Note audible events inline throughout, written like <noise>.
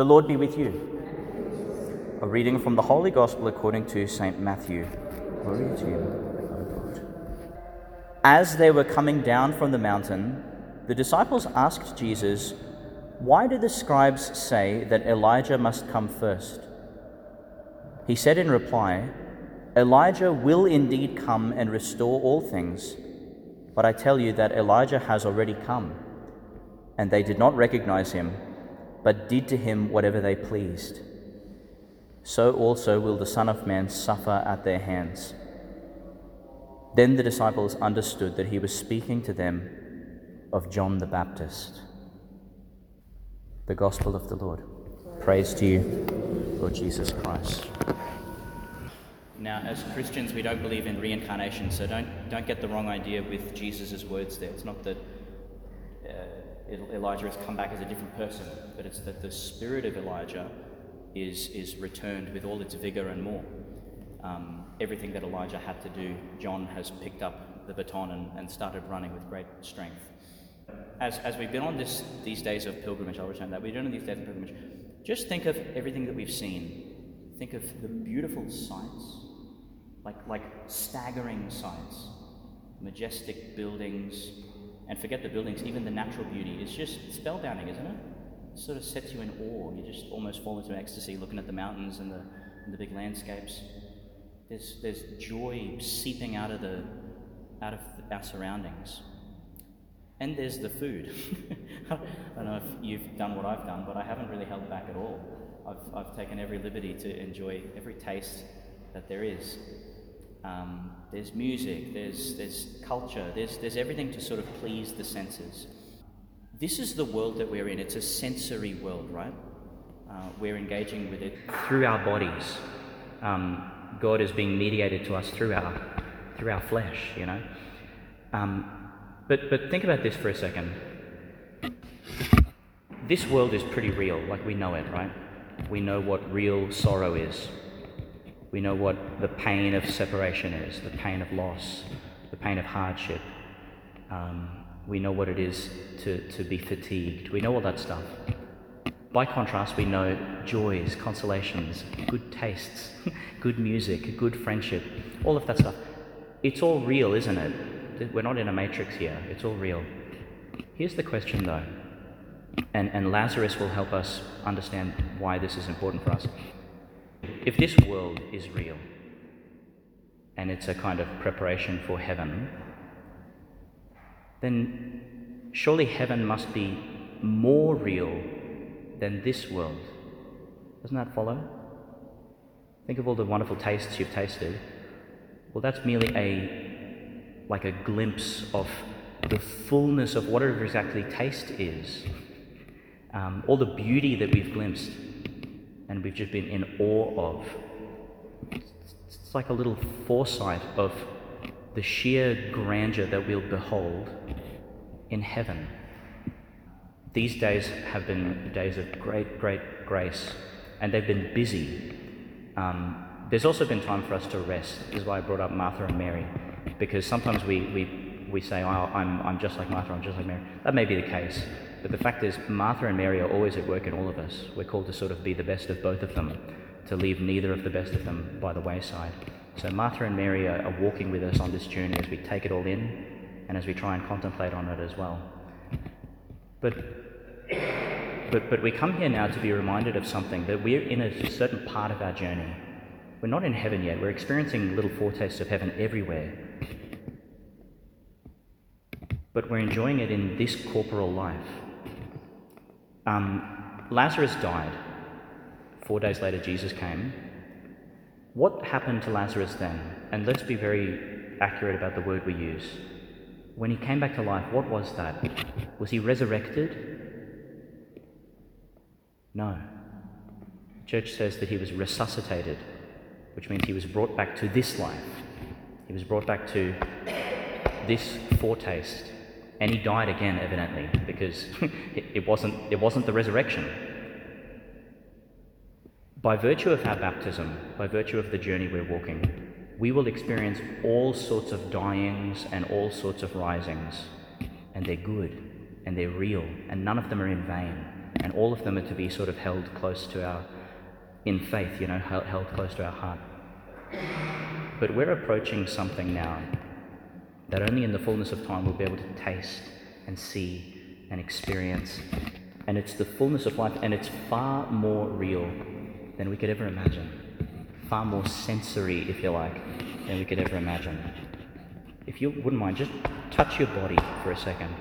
The Lord be with you. A reading from the Holy Gospel according to St. Matthew. Glory to you, O Lord. As they were coming down from the mountain, the disciples asked Jesus, Why do the scribes say that Elijah must come first? He said in reply, Elijah will indeed come and restore all things, but I tell you that Elijah has already come, and they did not recognize him, but did to him whatever they pleased. So also will the Son of Man suffer at their hands. Then the disciples understood that he was speaking to them of John the Baptist. The Gospel of the Lord. Praise to you, Lord Jesus Christ. Now, as Christians, we don't believe in reincarnation, so don't, don't get the wrong idea with Jesus' words there. It's not that uh, Elijah has come back as a different person, but it's that the spirit of Elijah is, is returned with all its vigor and more. Um, everything that Elijah had to do, John has picked up the baton and, and started running with great strength. As, as we've been on this, these days of pilgrimage, I'll return that, we've been on these days of pilgrimage, just think of everything that we've seen. Think of the beautiful sights, like, like staggering sights, majestic buildings, and forget the buildings, even the natural beauty. It's just spellbinding, isn't it? It sort of sets you in awe. You just almost fall into ecstasy looking at the mountains and the, and the big landscapes. There's, there's joy seeping out of, the, out of our surroundings. And there's the food. <laughs> I don't know if you've done what I've done, but I haven't really held back at all. I've, I've taken every liberty to enjoy every taste that there is. Um, there's music, there's, there's culture, there's, there's everything to sort of please the senses. This is the world that we're in. It's a sensory world, right? Uh, we're engaging with it through our bodies. Um, God is being mediated to us through our, through our flesh, you know. Um, but, but think about this for a second. This world is pretty real, like we know it, right? We know what real sorrow is. We know what the pain of separation is, the pain of loss, the pain of hardship. Um, we know what it is to, to be fatigued. We know all that stuff. By contrast, we know joys, consolations, good tastes, <laughs> good music, good friendship, all of that stuff. It's all real, isn't it? We're not in a matrix here. It's all real. Here's the question, though, and, and Lazarus will help us understand why this is important for us. If this world is real, and it's a kind of preparation for heaven, then surely heaven must be more real than this world. Doesn't that follow? Think of all the wonderful tastes you've tasted. Well, that's merely a like a glimpse of the fullness of whatever exactly taste is. Um, all the beauty that we've glimpsed and we've just been in awe of. It's like a little foresight of the sheer grandeur that we'll behold in heaven. These days have been days of great, great grace, and they've been busy. Um, there's also been time for us to rest. This is why I brought up Martha and Mary, because sometimes we, we, we say, oh, I'm, I'm just like Martha, I'm just like Mary. That may be the case, but the fact is, Martha and Mary are always at work in all of us. We're called to sort of be the best of both of them, to leave neither of the best of them by the wayside. So Martha and Mary are, are walking with us on this journey as we take it all in and as we try and contemplate on it as well. But, but, but we come here now to be reminded of something that we're in a certain part of our journey. We're not in heaven yet. We're experiencing little foretastes of heaven everywhere. But we're enjoying it in this corporal life. Um, Lazarus died. Four days later, Jesus came. What happened to Lazarus then? And let's be very accurate about the word we use. When he came back to life, what was that? Was he resurrected? No. The church says that he was resuscitated, which means he was brought back to this life. He was brought back to this foretaste. And he died again, evidently, because <laughs> it, wasn't, it wasn't the resurrection. By virtue of our baptism, by virtue of the journey we're walking, we will experience all sorts of dyings and all sorts of risings. And they're good and they're real, and none of them are in vain. And all of them are to be sort of held close to our, in faith, you know, held, held close to our heart. But we're approaching something now that only in the fullness of time we'll be able to taste and see and experience. And it's the fullness of life, and it's far more real than we could ever imagine. Far more sensory, if you like, than we could ever imagine. If you wouldn't mind, just touch your body for a second.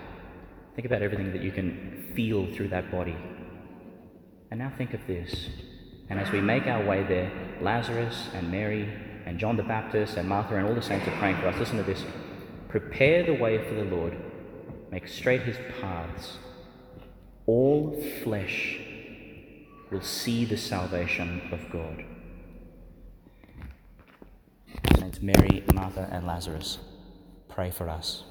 Think about everything that you can feel through that body. And now think of this. And as we make our way there, Lazarus and Mary and John the Baptist and Martha and all the saints are praying for us. Listen to this. Prepare the way for the Lord, make straight his paths. All flesh will see the salvation of God. Saints Mary, Martha, and Lazarus, pray for us.